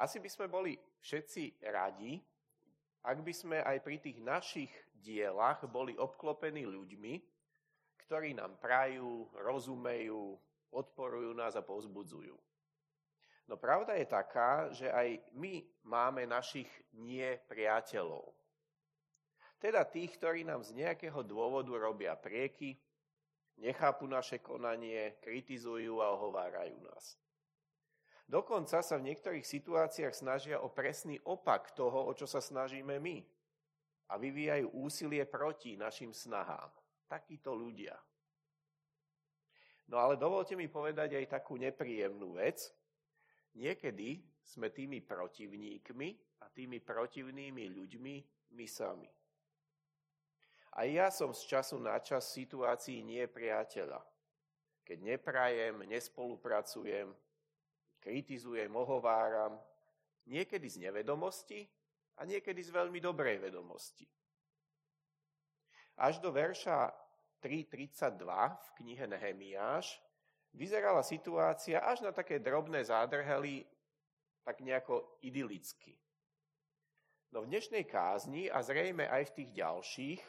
Asi by sme boli všetci radi, ak by sme aj pri tých našich dielach boli obklopení ľuďmi, ktorí nám prajú, rozumejú, podporujú nás a povzbudzujú. No pravda je taká, že aj my máme našich nie priateľov. Teda tých, ktorí nám z nejakého dôvodu robia prieky, nechápu naše konanie, kritizujú a ohovárajú nás. Dokonca sa v niektorých situáciách snažia o presný opak toho, o čo sa snažíme my. A vyvíjajú úsilie proti našim snahám. Takíto ľudia. No ale dovolte mi povedať aj takú nepríjemnú vec. Niekedy sme tými protivníkmi a tými protivnými ľuďmi my sami. A ja som z času na čas v situácii nie priateľa. Keď neprajem, nespolupracujem, kritizujem, ohováram, niekedy z nevedomosti a niekedy z veľmi dobrej vedomosti. Až do verša 3.32 v knihe Nehemiáš vyzerala situácia až na také drobné zádrhely tak nejako idylicky. No v dnešnej kázni a zrejme aj v tých ďalších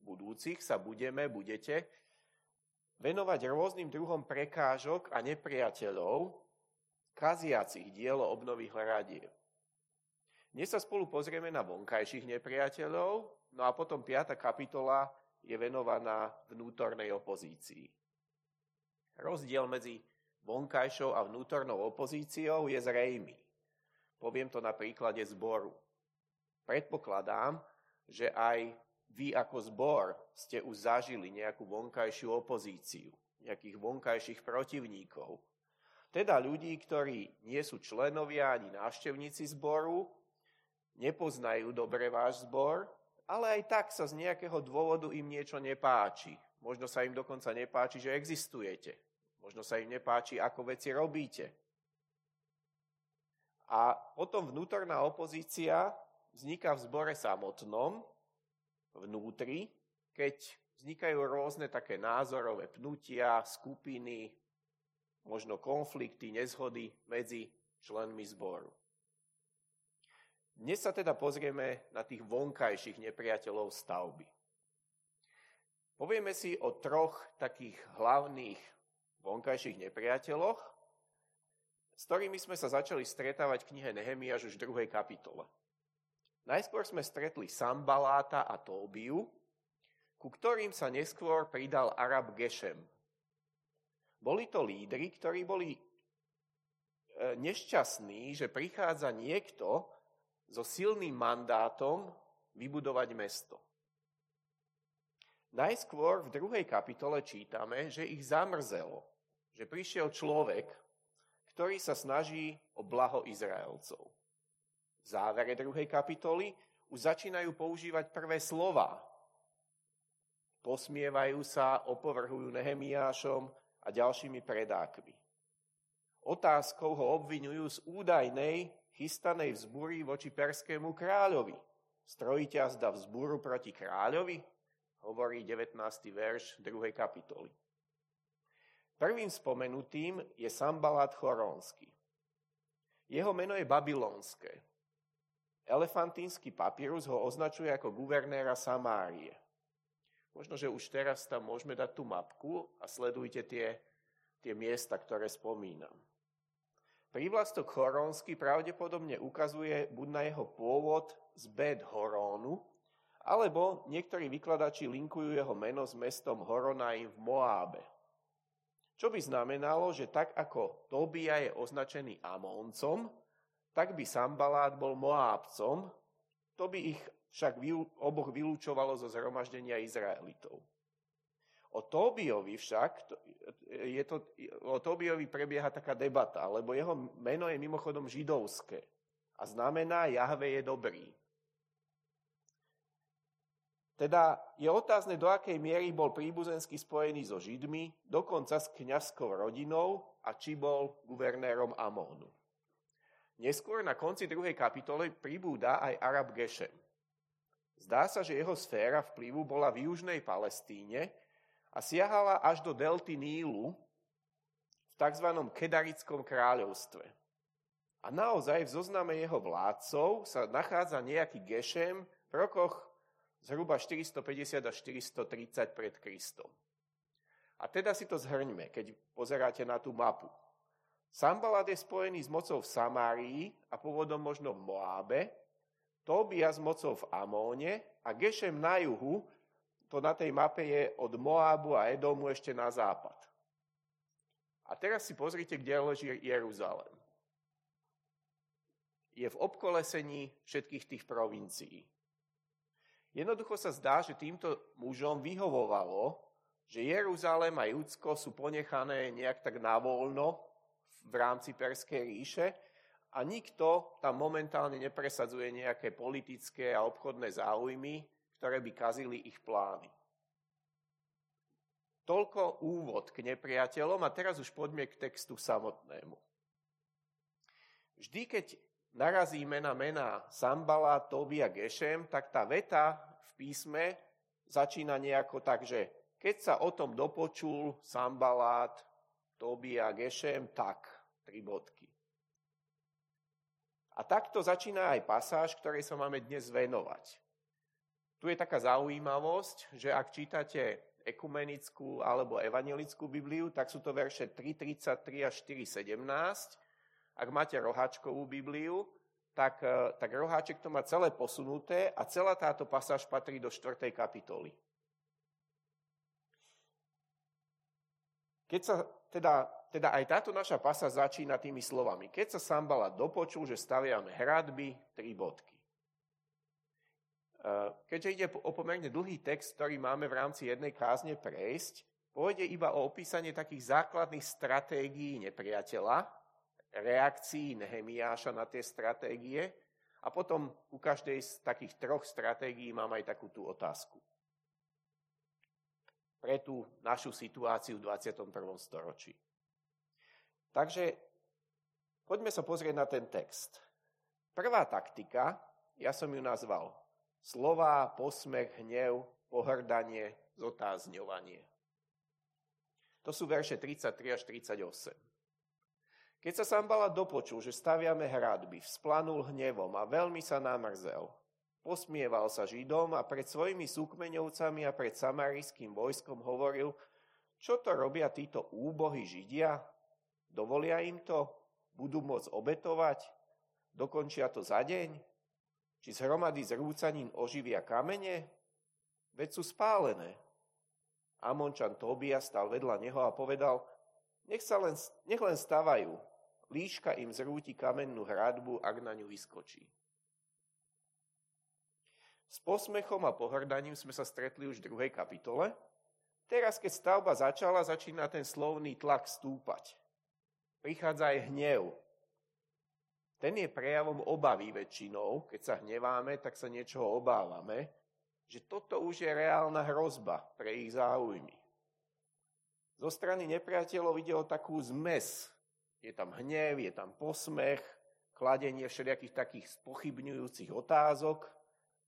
budúcich sa budeme, budete venovať rôznym druhom prekážok a nepriateľov, kaziacich dielo obnovy hľadieb. Dnes sa spolu pozrieme na vonkajších nepriateľov, no a potom 5. kapitola je venovaná vnútornej opozícii. Rozdiel medzi vonkajšou a vnútornou opozíciou je zrejmý. Poviem to na príklade zboru. Predpokladám, že aj vy ako zbor ste už zažili nejakú vonkajšiu opozíciu, nejakých vonkajších protivníkov. Teda ľudí, ktorí nie sú členovia ani návštevníci zboru, nepoznajú dobre váš zbor, ale aj tak sa z nejakého dôvodu im niečo nepáči. Možno sa im dokonca nepáči, že existujete. Možno sa im nepáči, ako veci robíte. A potom vnútorná opozícia vzniká v zbore samotnom, vnútri, keď vznikajú rôzne také názorové pnutia, skupiny, možno konflikty, nezhody medzi členmi zboru. Dnes sa teda pozrieme na tých vonkajších nepriateľov stavby. Povieme si o troch takých hlavných vonkajších nepriateľoch, s ktorými sme sa začali stretávať v knihe Nehemiáš už v druhej kapitole. Najskôr sme stretli Sambaláta a Tóbiu, ku ktorým sa neskôr pridal Arab Geshem. Boli to lídry, ktorí boli e, nešťastní, že prichádza niekto so silným mandátom vybudovať mesto. Najskôr v druhej kapitole čítame, že ich zamrzelo, že prišiel človek, ktorý sa snaží o blaho Izraelcov závere druhej kapitoly už začínajú používať prvé slova. Posmievajú sa, opovrhujú Nehemiášom a ďalšími predákmi. Otázkou ho obvinujú z údajnej chystanej vzbúry voči perskému kráľovi. Strojíte a zda vzbúru proti kráľovi? Hovorí 19. verš 2. kapitoly. Prvým spomenutým je Sambalát Chorónsky. Jeho meno je babylonské. Elefantínsky papírus ho označuje ako guvernéra Samárie. Možno, že už teraz tam môžeme dať tú mapku a sledujte tie, tie miesta, ktoré spomínam. Prívlastok Horónsky pravdepodobne ukazuje buď na jeho pôvod z Bet Horónu, alebo niektorí vykladači linkujú jeho meno s mestom Horonaim v Moábe. Čo by znamenalo, že tak ako Tobia je označený Amóncom, tak by Sambalát bol Moábcom, to by ich však oboch vylúčovalo zo zhromaždenia Izraelitov. O Tóbiovi však, je to, o Tóbiovi prebieha taká debata, lebo jeho meno je mimochodom židovské a znamená Jahve je dobrý. Teda je otázne, do akej miery bol príbuzensky spojený so Židmi, dokonca s kňazskou rodinou a či bol guvernérom Amónu. Neskôr na konci druhej kapitole pribúda aj Arab Geshem. Zdá sa, že jeho sféra vplyvu bola v južnej Palestíne a siahala až do delty Nílu v tzv. Kedarickom kráľovstve. A naozaj v zozname jeho vládcov sa nachádza nejaký Gešem v rokoch zhruba 450 až 430 pred Kristom. A teda si to zhrňme, keď pozeráte na tú mapu. Sambalad je spojený s mocou v Samárii a pôvodom možno v Moábe, Tobia s mocou v Amóne a Gešem na juhu, to na tej mape je od Moábu a Edomu ešte na západ. A teraz si pozrite, kde leží Jeruzalém. Je v obkolesení všetkých tých provincií. Jednoducho sa zdá, že týmto mužom vyhovovalo, že Jeruzalém a Judsko sú ponechané nejak tak navoľno v rámci Perskej ríše a nikto tam momentálne nepresadzuje nejaké politické a obchodné záujmy, ktoré by kazili ich plány. Toľko úvod k nepriateľom a teraz už poďme k textu samotnému. Vždy, keď narazíme na mená Sambala, Tobi a Gešem, tak tá veta v písme začína nejako tak, že keď sa o tom dopočul Sambalát, Tobi a Gešem, tak, tri bodky. A takto začína aj pasáž, ktorej sa máme dnes venovať. Tu je taká zaujímavosť, že ak čítate ekumenickú alebo evangelickú Bibliu, tak sú to verše 3.33 a 4.17. Ak máte roháčkovú Bibliu, tak, e, tak roháček to má celé posunuté a celá táto pasáž patrí do 4. kapitoly. Keď sa teda, teda aj táto naša pasa začína tými slovami. Keď sa Sambala dopočul, že staviame hradby, tri bodky. Eh, keďže ide o pomerne dlhý text, ktorý máme v rámci jednej kázne prejsť, pôjde iba o opísanie takých základných stratégií nepriateľa, reakcií Nehemiáša na tie stratégie a potom u každej z takých troch stratégií mám aj takú tú otázku. Pre tú našu situáciu v 21. storočí. Takže poďme sa pozrieť na ten text. Prvá taktika, ja som ju nazval Slová, posmech, hnev, pohrdanie, zotázňovanie. To sú verše 33 až 38. Keď sa Sambala dopočul, že staviame hradby, vzplanul hnevom a veľmi sa namrzel. Posmieval sa Židom a pred svojimi súkmeňovcami a pred samarijským vojskom hovoril, čo to robia títo úbohy Židia? Dovolia im to? Budú môcť obetovať? Dokončia to za deň? Či z hromady zrúcanín oživia kamene? Veď sú spálené. Amončan Tobia stal vedľa neho a povedal, nech, sa len, nech len stavajú, líška im zrúti kamennú hradbu, ak na ňu vyskočí. S posmechom a pohrdaním sme sa stretli už v druhej kapitole. Teraz, keď stavba začala, začína ten slovný tlak stúpať. Prichádza aj hnev, ten je prejavom obavy väčšinou. Keď sa hneváme, tak sa niečoho obávame, že toto už je reálna hrozba pre ich záujmy. Zo strany nepriateľov ide o takú zmes. Je tam hnev, je tam posmech, kladenie všelijakých takých spochybňujúcich otázok,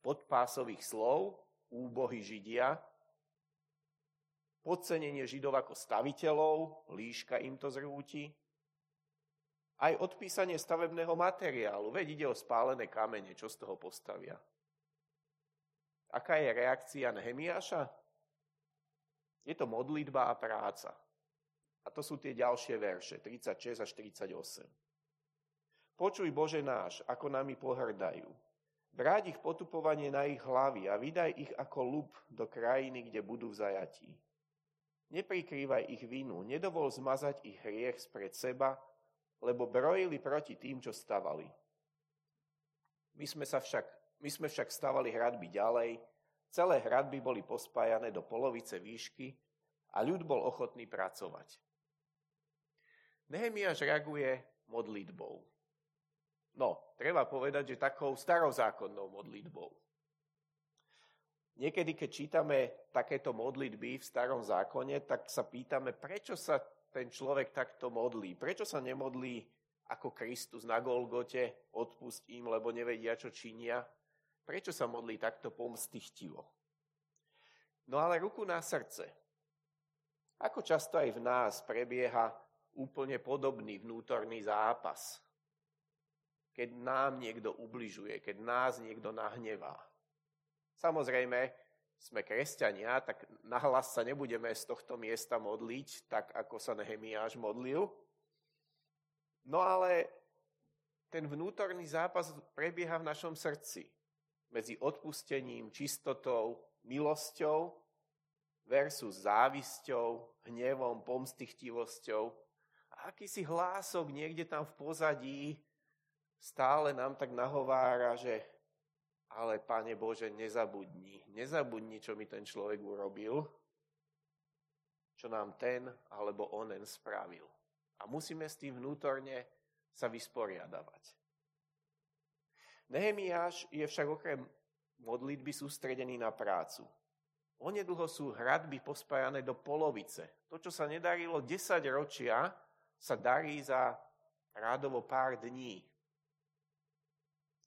podpásových slov, úbohy Židia, podcenenie Židov ako staviteľov, líška im to zrúti, aj odpísanie stavebného materiálu. Veď ide o spálené kamene, čo z toho postavia. Aká je reakcia Nehemiáša? Je to modlitba a práca. A to sú tie ďalšie verše, 36 až 38. Počuj Bože náš, ako nami pohrdajú. Vráť ich potupovanie na ich hlavy a vydaj ich ako lup do krajiny, kde budú v zajatí. Neprikrývaj ich vinu, nedovol zmazať ich hriech spred seba, lebo brojili proti tým, čo stavali. My sme, sa však, my sme však stavali hradby ďalej, celé hradby boli pospájané do polovice výšky a ľud bol ochotný pracovať. Nehemiáš reaguje modlitbou. No, treba povedať, že takou starozákonnou modlitbou. Niekedy, keď čítame takéto modlitby v starom zákone, tak sa pýtame, prečo sa ten človek takto modlí? Prečo sa nemodlí ako Kristus na Golgote, odpust im, lebo nevedia, čo činia? Prečo sa modlí takto pomstichtivo? No ale ruku na srdce. Ako často aj v nás prebieha úplne podobný vnútorný zápas. Keď nám niekto ubližuje, keď nás niekto nahnevá. Samozrejme, sme kresťania, tak nahlas sa nebudeme z tohto miesta modliť, tak ako sa Nehemiáš modlil. No ale ten vnútorný zápas prebieha v našom srdci medzi odpustením, čistotou, milosťou versus závisťou, hnevom, pomstichtivosťou. A akýsi hlások niekde tam v pozadí stále nám tak nahovára, že ale Pane Bože, nezabudni, nezabudni, čo mi ten človek urobil, čo nám ten alebo onen spravil. A musíme s tým vnútorne sa vysporiadavať. Nehemiáš je však okrem modlitby sústredený na prácu. Onedlho sú hradby pospájané do polovice. To, čo sa nedarilo 10 ročia, sa darí za rádovo pár dní.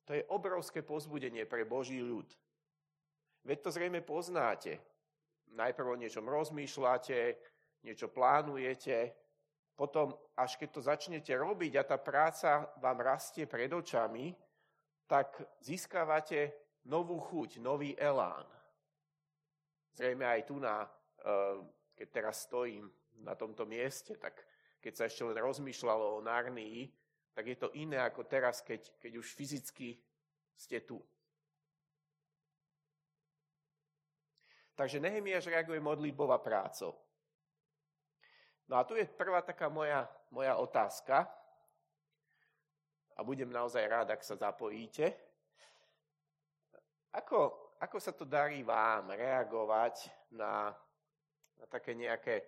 To je obrovské pozbudenie pre Boží ľud. Veď to zrejme poznáte. Najprv o niečom rozmýšľate, niečo plánujete, potom až keď to začnete robiť a tá práca vám rastie pred očami, tak získavate novú chuť, nový elán. Zrejme aj tu, na, eh, keď teraz stojím na tomto mieste, tak keď sa ešte len rozmýšľalo o Narnii, tak je to iné ako teraz, keď, keď už fyzicky ste tu. Takže Nehemiáš reaguje modlitbou a prácou. No a tu je prvá taká moja, moja otázka. A budem naozaj rád, ak sa zapojíte. Ako, ako sa to darí vám reagovať na, na také nejaké,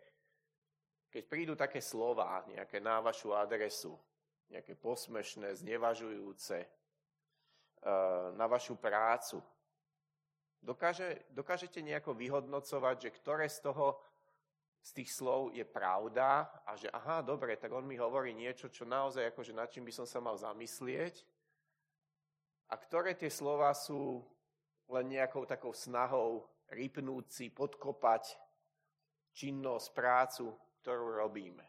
keď prídu také slova, nejaké na vašu adresu, nejaké posmešné, znevažujúce eh, na vašu prácu. Dokáže, dokážete nejako vyhodnocovať, že ktoré z toho, z tých slov je pravda a že aha, dobre, tak on mi hovorí niečo, čo naozaj akože nad čím by som sa mal zamyslieť a ktoré tie slova sú len nejakou takou snahou rypnúť si, podkopať činnosť, prácu, ktorú robíme.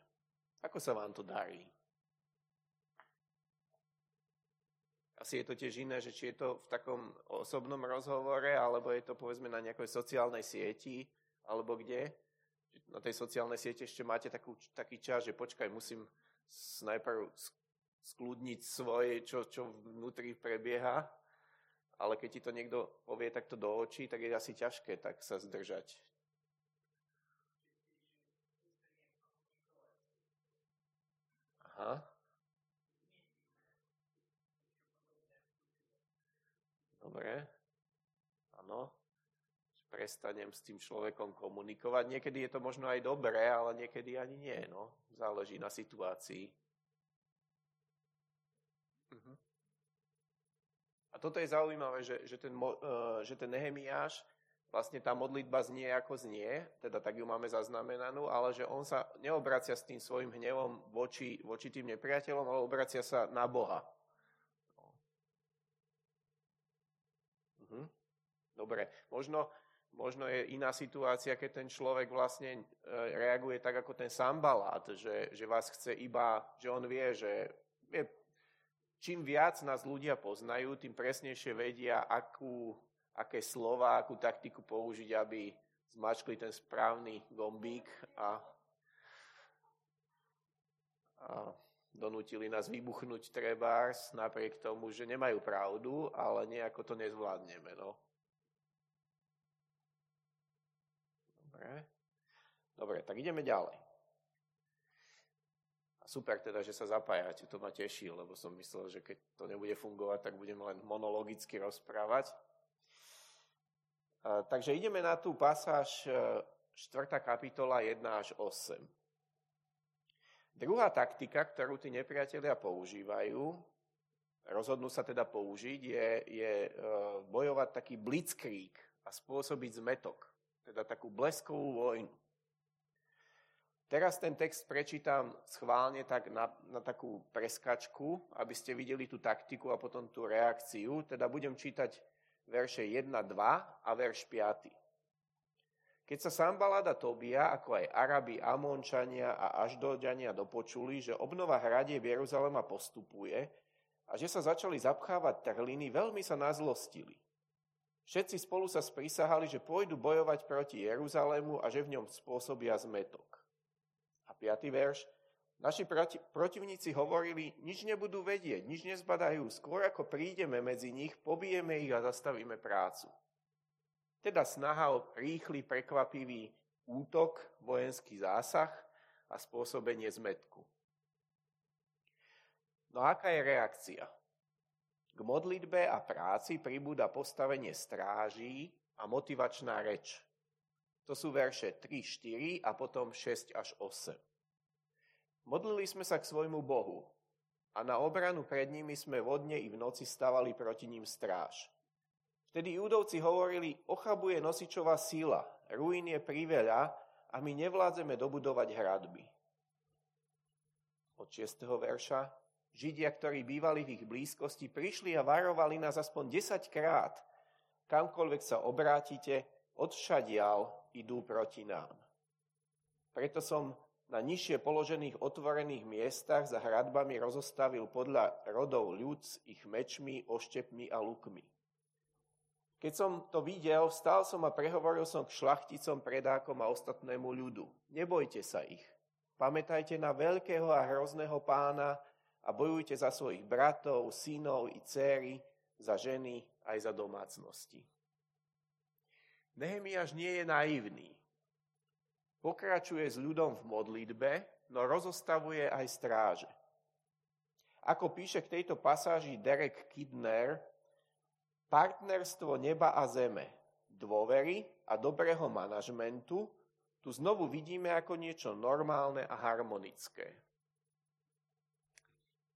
Ako sa vám to darí? Asi je to tiež iné, že či je to v takom osobnom rozhovore, alebo je to povedzme na nejakej sociálnej sieti, alebo kde. Na tej sociálnej siete ešte máte takú, taký čas, že počkaj, musím najprv skľudniť svoje, čo, čo vnútri prebieha. Ale keď ti to niekto povie takto do očí, tak je asi ťažké tak sa zdržať. Aha. Dobre. Áno. Prestanem s tým človekom komunikovať. Niekedy je to možno aj dobré, ale niekedy ani nie. No. Záleží na situácii. Uh-huh. A toto je zaujímavé, že, že, ten, uh, že ten Nehemiáš, vlastne tá modlitba znie ako znie, teda tak ju máme zaznamenanú, ale že on sa neobracia s tým svojim hnevom voči, voči tým nepriateľom, ale obracia sa na Boha. Uh-huh. Dobre, možno, možno je iná situácia, keď ten človek vlastne e, reaguje tak ako ten sambalát, že, že vás chce iba, že on vie, že je čím viac nás ľudia poznajú, tým presnejšie vedia, akú, aké slova, akú taktiku použiť, aby zmačkli ten správny gombík a, a donútili nás vybuchnúť trebárs napriek tomu, že nemajú pravdu, ale nejako to nezvládneme. No. Dobre. Dobre, tak ideme ďalej. Super teda, že sa zapájate, to ma teší, lebo som myslel, že keď to nebude fungovať, tak budem len monologicky rozprávať. Takže ideme na tú pasáž 4. E, kapitola 1 až 8. Druhá taktika, ktorú tí nepriatelia používajú, rozhodnú sa teda použiť, je, je e, bojovať taký blitzkrieg a spôsobiť zmetok, teda takú bleskovú vojnu. Teraz ten text prečítam schválne tak na, na takú preskačku, aby ste videli tú taktiku a potom tú reakciu. Teda budem čítať verše 1, 2 a verš 5. Keď sa Sambalada Tobia, ako aj Arabi, Amončania a Aždodania dopočuli, že obnova hradieb Jeruzalema postupuje a že sa začali zapchávať trhliny, veľmi sa nazlostili. Všetci spolu sa sprísahali, že pôjdu bojovať proti Jeruzalému a že v ňom spôsobia zmetok. A piatý verš. Naši proti, protivníci hovorili, nič nebudú vedieť, nič nezbadajú, skôr ako prídeme medzi nich, pobijeme ich a zastavíme prácu. Teda snaha o rýchly, prekvapivý útok, vojenský zásah a spôsobenie zmetku. No aká je reakcia? K modlitbe a práci pribúda postavenie stráží a motivačná reč. To sú verše 3, 4 a potom 6 až 8. Modlili sme sa k svojmu Bohu a na obranu pred nimi sme vodne i v noci stavali proti ním stráž. Vtedy judovci hovorili, ochabuje nosičová sila, ruín je priveľa a my nevládzeme dobudovať hradby. Od 6. verša Židia, ktorí bývali v ich blízkosti, prišli a varovali nás aspoň 10 krát. Kamkoľvek sa obrátite, odšadial idú proti nám. Preto som na nižšie položených otvorených miestach za hradbami rozostavil podľa rodov ľud s ich mečmi, oštepmi a lukmi. Keď som to videl, vstal som a prehovoril som k šlachticom, predákom a ostatnému ľudu. Nebojte sa ich. Pamätajte na veľkého a hrozného pána, a bojujte za svojich bratov, synov i céry, za ženy aj za domácnosti. Nehemiáš nie je naivný. Pokračuje s ľudom v modlitbe, no rozostavuje aj stráže. Ako píše k tejto pasáži Derek Kidner, partnerstvo neba a zeme, dôvery a dobrého manažmentu tu znovu vidíme ako niečo normálne a harmonické.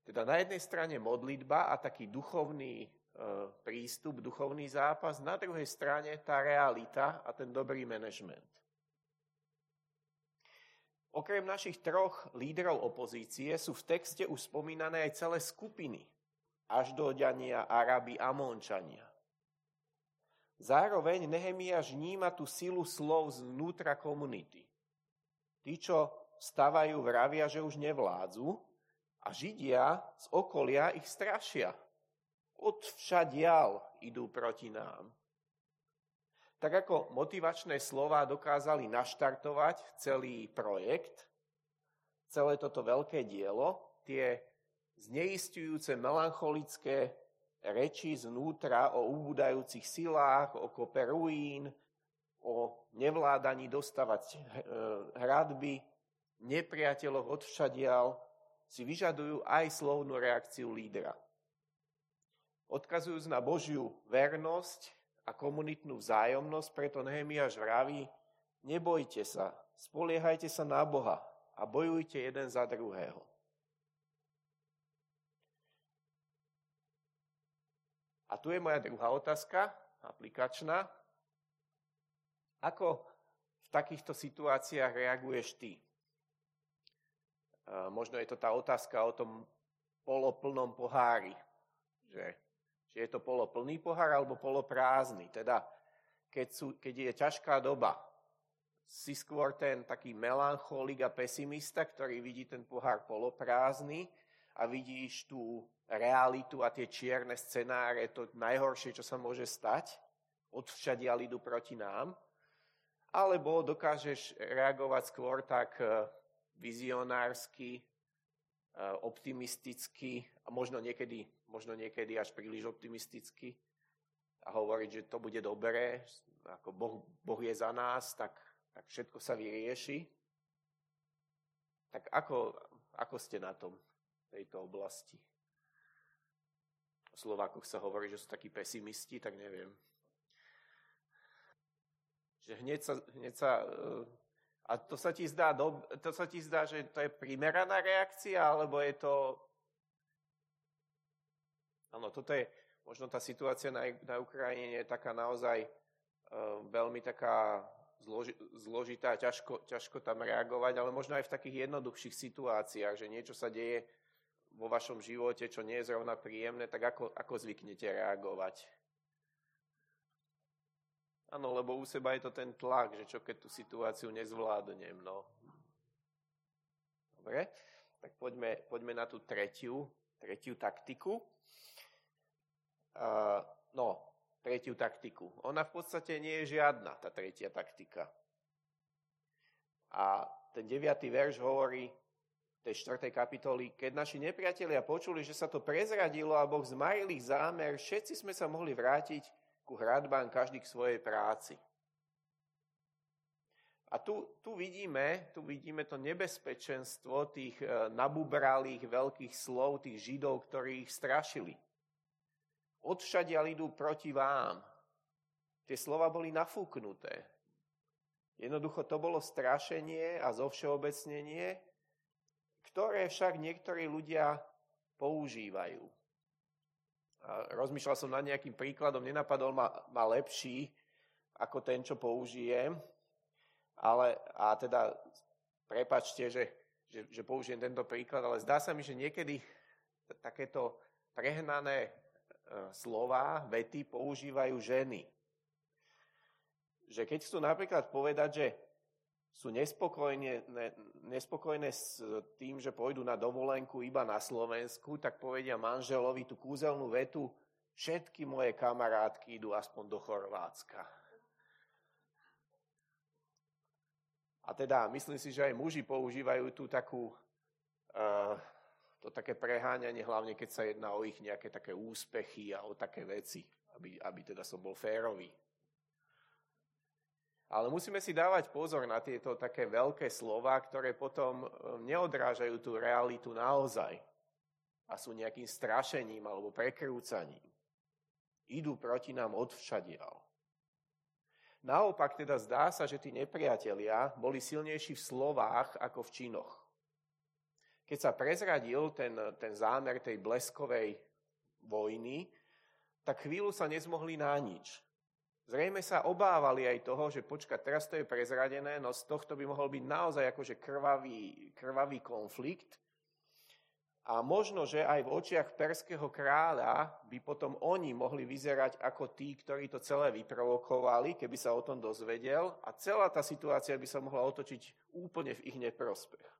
Teda na jednej strane modlitba a taký duchovný e, prístup, duchovný zápas, na druhej strane tá realita a ten dobrý manažment. Okrem našich troch lídrov opozície sú v texte už spomínané aj celé skupiny. Až do Ďania, Araby, Amončania. Zároveň Nehemiáš vníma tú silu slov znútra komunity. Tí, čo stavajú, vravia, že už nevládzu, a Židia z okolia ich strašia. Od idú proti nám. Tak ako motivačné slova dokázali naštartovať celý projekt, celé toto veľké dielo, tie zneistujúce melancholické reči znútra o ubúdajúcich silách, o kope ruín, o nevládaní dostavať eh, hradby, nepriateľov odvšadial, si vyžadujú aj slovnú reakciu lídra. Odkazujúc na Božiu vernosť a komunitnú vzájomnosť, preto Nehemiáš vraví, nebojte sa, spoliehajte sa na Boha a bojujte jeden za druhého. A tu je moja druhá otázka, aplikačná. Ako v takýchto situáciách reaguješ ty? Možno je to tá otázka o tom poloplnom pohári, že či je to poloplný pohár alebo poloprázdny. Teda keď, sú, keď je ťažká doba, si skôr ten taký melancholik a pesimista, ktorý vidí ten pohár poloprázdny a vidíš tú realitu a tie čierne scenáre, to najhoršie, čo sa môže stať, odvšadiaľ idú proti nám, alebo dokážeš reagovať skôr tak vizionársky, eh, optimisticky a možno niekedy, možno niekedy až príliš optimisticky a hovoriť, že to bude dobré, ako boh, boh je za nás, tak, tak všetko sa vyrieši. Tak ako, ako ste na tom tejto oblasti? O Slovákoch sa hovorí, že sú takí pesimisti, tak neviem. Že hneď sa, hneď sa eh, a to sa ti zdá, to sa ti zdá, že to je primeraná reakcia, alebo je to... Áno, toto je možno tá situácia na, na Ukrajine je taká naozaj uh, veľmi taká zloži, zložitá, ťažko, ťažko tam reagovať, ale možno aj v takých jednoduchších situáciách, že niečo sa deje vo vašom živote, čo nie je zrovna príjemné, tak ako, ako zvyknete reagovať? Áno, lebo u seba je to ten tlak, že čo keď tú situáciu nezvládnem. No. Dobre, tak poďme, poďme na tú tretiu, tretiu taktiku. uh, no, tretiu taktiku. Ona v podstate nie je žiadna, tá tretia taktika. A ten deviatý verš hovorí, tej 4. kapitoly, keď naši nepriatelia počuli, že sa to prezradilo a Boh zmaril ich zámer, všetci sme sa mohli vrátiť ku hradbám, každý k svojej práci. A tu, tu, vidíme, tu vidíme to nebezpečenstvo tých e, nabubralých veľkých slov, tých židov, ktorí ich strašili. Odšadiaľ idú proti vám. Tie slova boli nafúknuté. Jednoducho to bolo strašenie a zovšeobecnenie, ktoré však niektorí ľudia používajú. A rozmýšľal som nad nejakým príkladom, nenapadol ma, ma lepší ako ten, čo použijem, ale, a teda, prepačte, že, že, že použijem tento príklad, ale zdá sa mi, že niekedy takéto prehnané e, slova, vety používajú ženy. Že keď chcú napríklad povedať, že sú nespokojné, ne, nespokojné s tým, že pôjdu na dovolenku iba na Slovensku, tak povedia manželovi tú kúzelnú vetu, všetky moje kamarátky idú aspoň do Chorvátska. A teda myslím si, že aj muži používajú tú takú, uh, to také preháňanie, hlavne keď sa jedná o ich nejaké také úspechy a o také veci, aby, aby teda som bol férový. Ale musíme si dávať pozor na tieto také veľké slova, ktoré potom eh, neodrážajú tú realitu naozaj a sú nejakým strašením alebo prekrúcaním. Idú proti nám odvšadial. Naopak teda zdá sa, že tí nepriatelia boli silnejší v slovách ako v činoch. Keď sa prezradil ten, ten zámer tej bleskovej vojny, tak chvíľu sa nezmohli na nič. Zrejme sa obávali aj toho, že počkať, teraz to je prezradené, no z tohto by mohol byť naozaj akože krvavý, krvavý konflikt a možno, že aj v očiach perského kráľa by potom oni mohli vyzerať ako tí, ktorí to celé vyprovokovali, keby sa o tom dozvedel a celá tá situácia by sa mohla otočiť úplne v ich neprospech.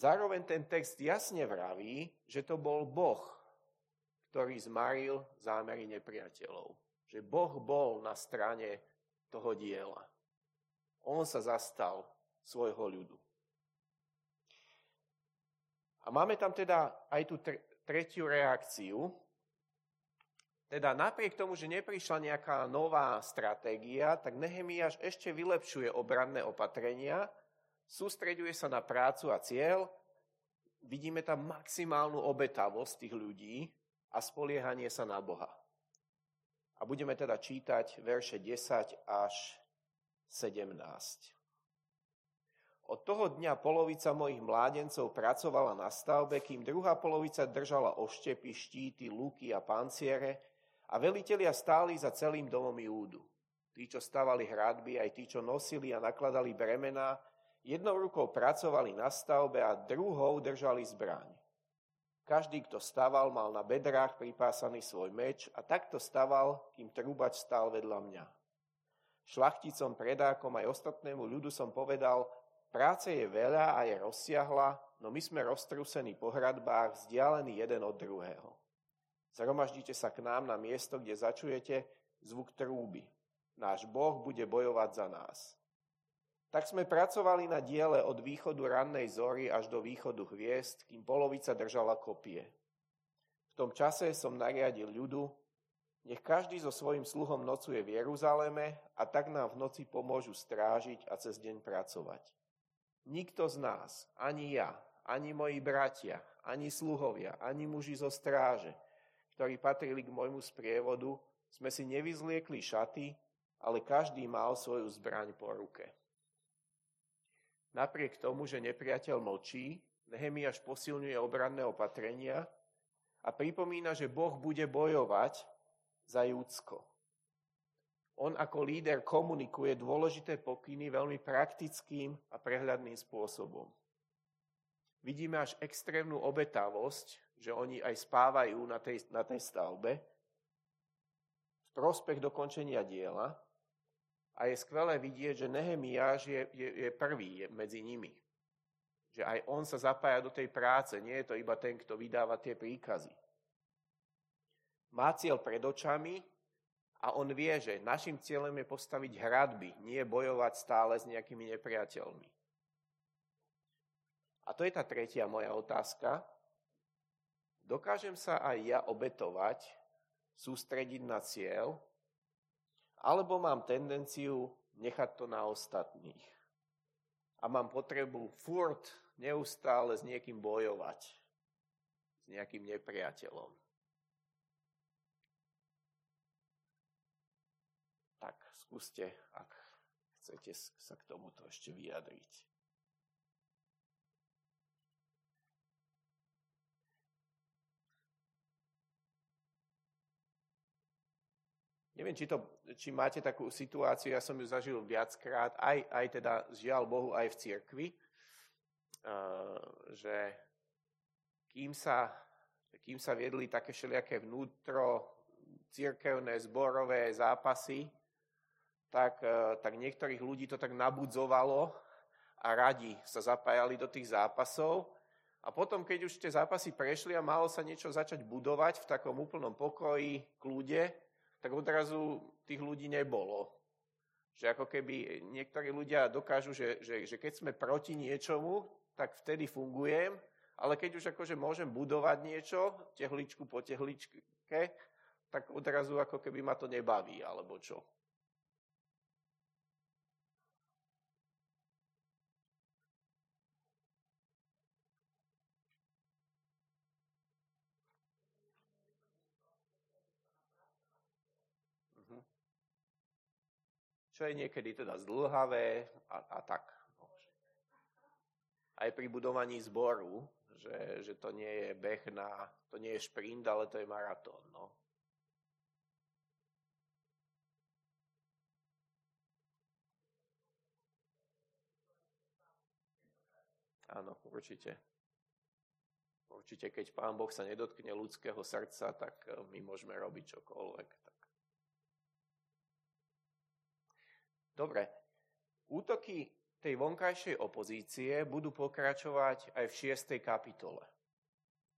Zároveň ten text jasne vraví, že to bol Boh, ktorý zmaril zámery nepriateľov. Že Boh bol na strane toho diela. On sa zastal svojho ľudu. A máme tam teda aj tú tretiu reakciu. Teda napriek tomu, že neprišla nejaká nová stratégia, tak Nehemiáš ešte vylepšuje obranné opatrenia, sústreďuje sa na prácu a cieľ, vidíme tam maximálnu obetavosť tých ľudí a spoliehanie sa na Boha. A budeme teda čítať verše 10 až 17. Od toho dňa polovica mojich mládencov pracovala na stavbe, kým druhá polovica držala oštepy, štíty, luky a panciere a velitelia stáli za celým domom Júdu. Tí, čo stavali hradby, aj tí, čo nosili a nakladali bremená, jednou rukou pracovali na stavbe a druhou držali zbraň. Každý, kto staval, mal na bedrách pripásaný svoj meč a takto staval, kým trúbač stál vedľa mňa. Šlachticom, predákom aj ostatnému ľudu som povedal, Práce je veľa a je rozsiahla, no my sme roztrúsení po hradbách, vzdialení jeden od druhého. Zhromaždite sa k nám na miesto, kde začujete zvuk trúby. Náš Boh bude bojovať za nás. Tak sme pracovali na diele od východu rannej zory až do východu hviezd, kým polovica držala kopie. V tom čase som nariadil ľudu, nech každý so svojím sluhom nocuje v Jeruzaleme a tak nám v noci pomôžu strážiť a cez deň pracovať. Nikto z nás, ani ja, ani moji bratia, ani sluhovia, ani muži zo stráže, ktorí patrili k môjmu sprievodu, sme si nevyzliekli šaty, ale každý mal svoju zbraň po ruke. Napriek tomu, že nepriateľ mlčí, Nehemiáš posilňuje obranné opatrenia a pripomína, že Boh bude bojovať za Júdsko. On ako líder komunikuje dôležité pokyny veľmi praktickým a prehľadným spôsobom. Vidíme až extrémnu obetavosť, že oni aj spávajú na tej, na tej stavbe v prospech dokončenia diela a je skvelé vidieť, že Nehemiáš je, je, je prvý medzi nimi. Že aj on sa zapája do tej práce, nie je to iba ten, kto vydáva tie príkazy. má cieľ pred očami a on vie, že našim cieľom je postaviť hradby, nie bojovať stále s nejakými nepriateľmi. A to je tá tretia moja otázka. Dokážem sa aj ja obetovať, sústrediť na cieľ, alebo mám tendenciu nechať to na ostatných. A mám potrebu furt neustále s niekým bojovať, s nejakým nepriateľom. Tak skúste, ak chcete sa k tomuto ešte vyjadriť. Neviem, či, to, či máte takú situáciu, ja som ju zažil viackrát, aj, aj teda žiaľ Bohu, aj v cirkvi, že kým sa, kým sa viedli také všelijaké vnútro církevné zborové zápasy, tak, e, tak niektorých ľudí to tak nabudzovalo a radi sa zapájali do tých zápasov. A potom, keď už tie zápasy prešli a malo sa niečo začať budovať v takom úplnom pokoji, kľude, tak odrazu tých ľudí nebolo. Že ako keby niektorí ľudia dokážu, že, že, že keď sme proti niečomu, tak vtedy fungujem, ale keď už akože môžem budovať niečo, tehličku po tehličke, tak odrazu ako keby ma to nebaví, alebo čo. Čo je niekedy teda zdlhavé a, a tak. No. Aj pri budovaní zboru, že, že to nie je beh na, to nie je šprint, ale to je maratón. No. Áno, určite. Určite, keď Pán Boh sa nedotkne ľudského srdca, tak eh, my môžeme robiť čokoľvek. Tak Dobre, útoky tej vonkajšej opozície budú pokračovať aj v 6. kapitole.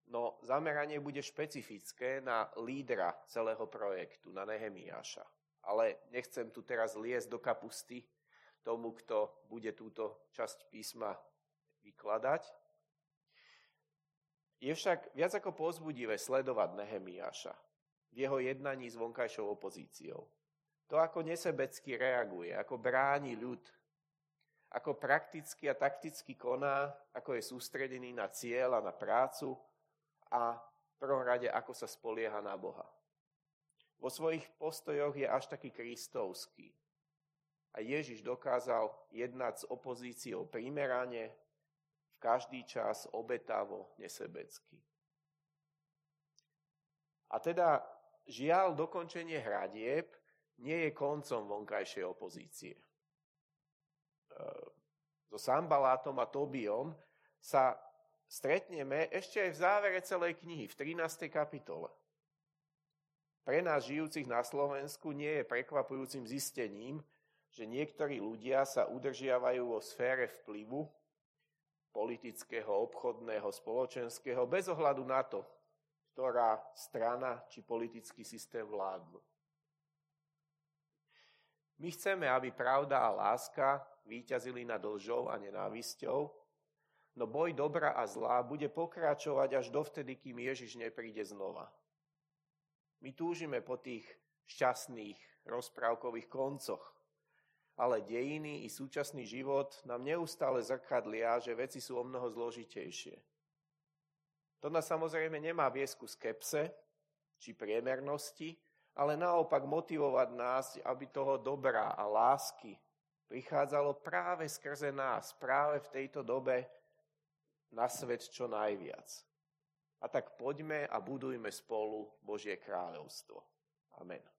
No zameranie bude špecifické na lídra celého projektu, na Nehemiáša. Ale nechcem tu teraz liesť do kapusty tomu, kto bude túto časť písma vykladať. Je však viac ako pozbudivé sledovať Nehemiáša v jeho jednaní s vonkajšou opozíciou. To, ako nesebecky reaguje, ako bráni ľud, ako prakticky a takticky koná, ako je sústredený na cieľ a na prácu a v prvom rade, ako sa spolieha na Boha. Vo svojich postojoch je až taký kristovský. A Ježiš dokázal jednať s opozíciou primerane, v každý čas obetavo, nesebecky. A teda žiaľ dokončenie hradieb nie je koncom vonkajšej opozície. E, so Sambalátom a Tobiom sa stretneme ešte aj v závere celej knihy, v 13. kapitole. Pre nás žijúcich na Slovensku nie je prekvapujúcim zistením, že niektorí ľudia sa udržiavajú vo sfére vplyvu politického, obchodného, spoločenského, bez ohľadu na to, ktorá strana či politický systém vládnu. My chceme, aby pravda a láska výťazili nad lžou a nenávisťou, no boj dobra a zlá bude pokračovať až dovtedy, kým Ježiš nepríde znova. My túžime po tých šťastných rozprávkových koncoch, ale dejiny i súčasný život nám neustále zrkadlia, že veci sú o mnoho zložitejšie. To nás samozrejme nemá viesť ku skepse či priemernosti, ale naopak motivovať nás, aby toho dobrá a lásky prichádzalo práve skrze nás, práve v tejto dobe na svet čo najviac. A tak poďme a budujme spolu Božie kráľovstvo. Amen.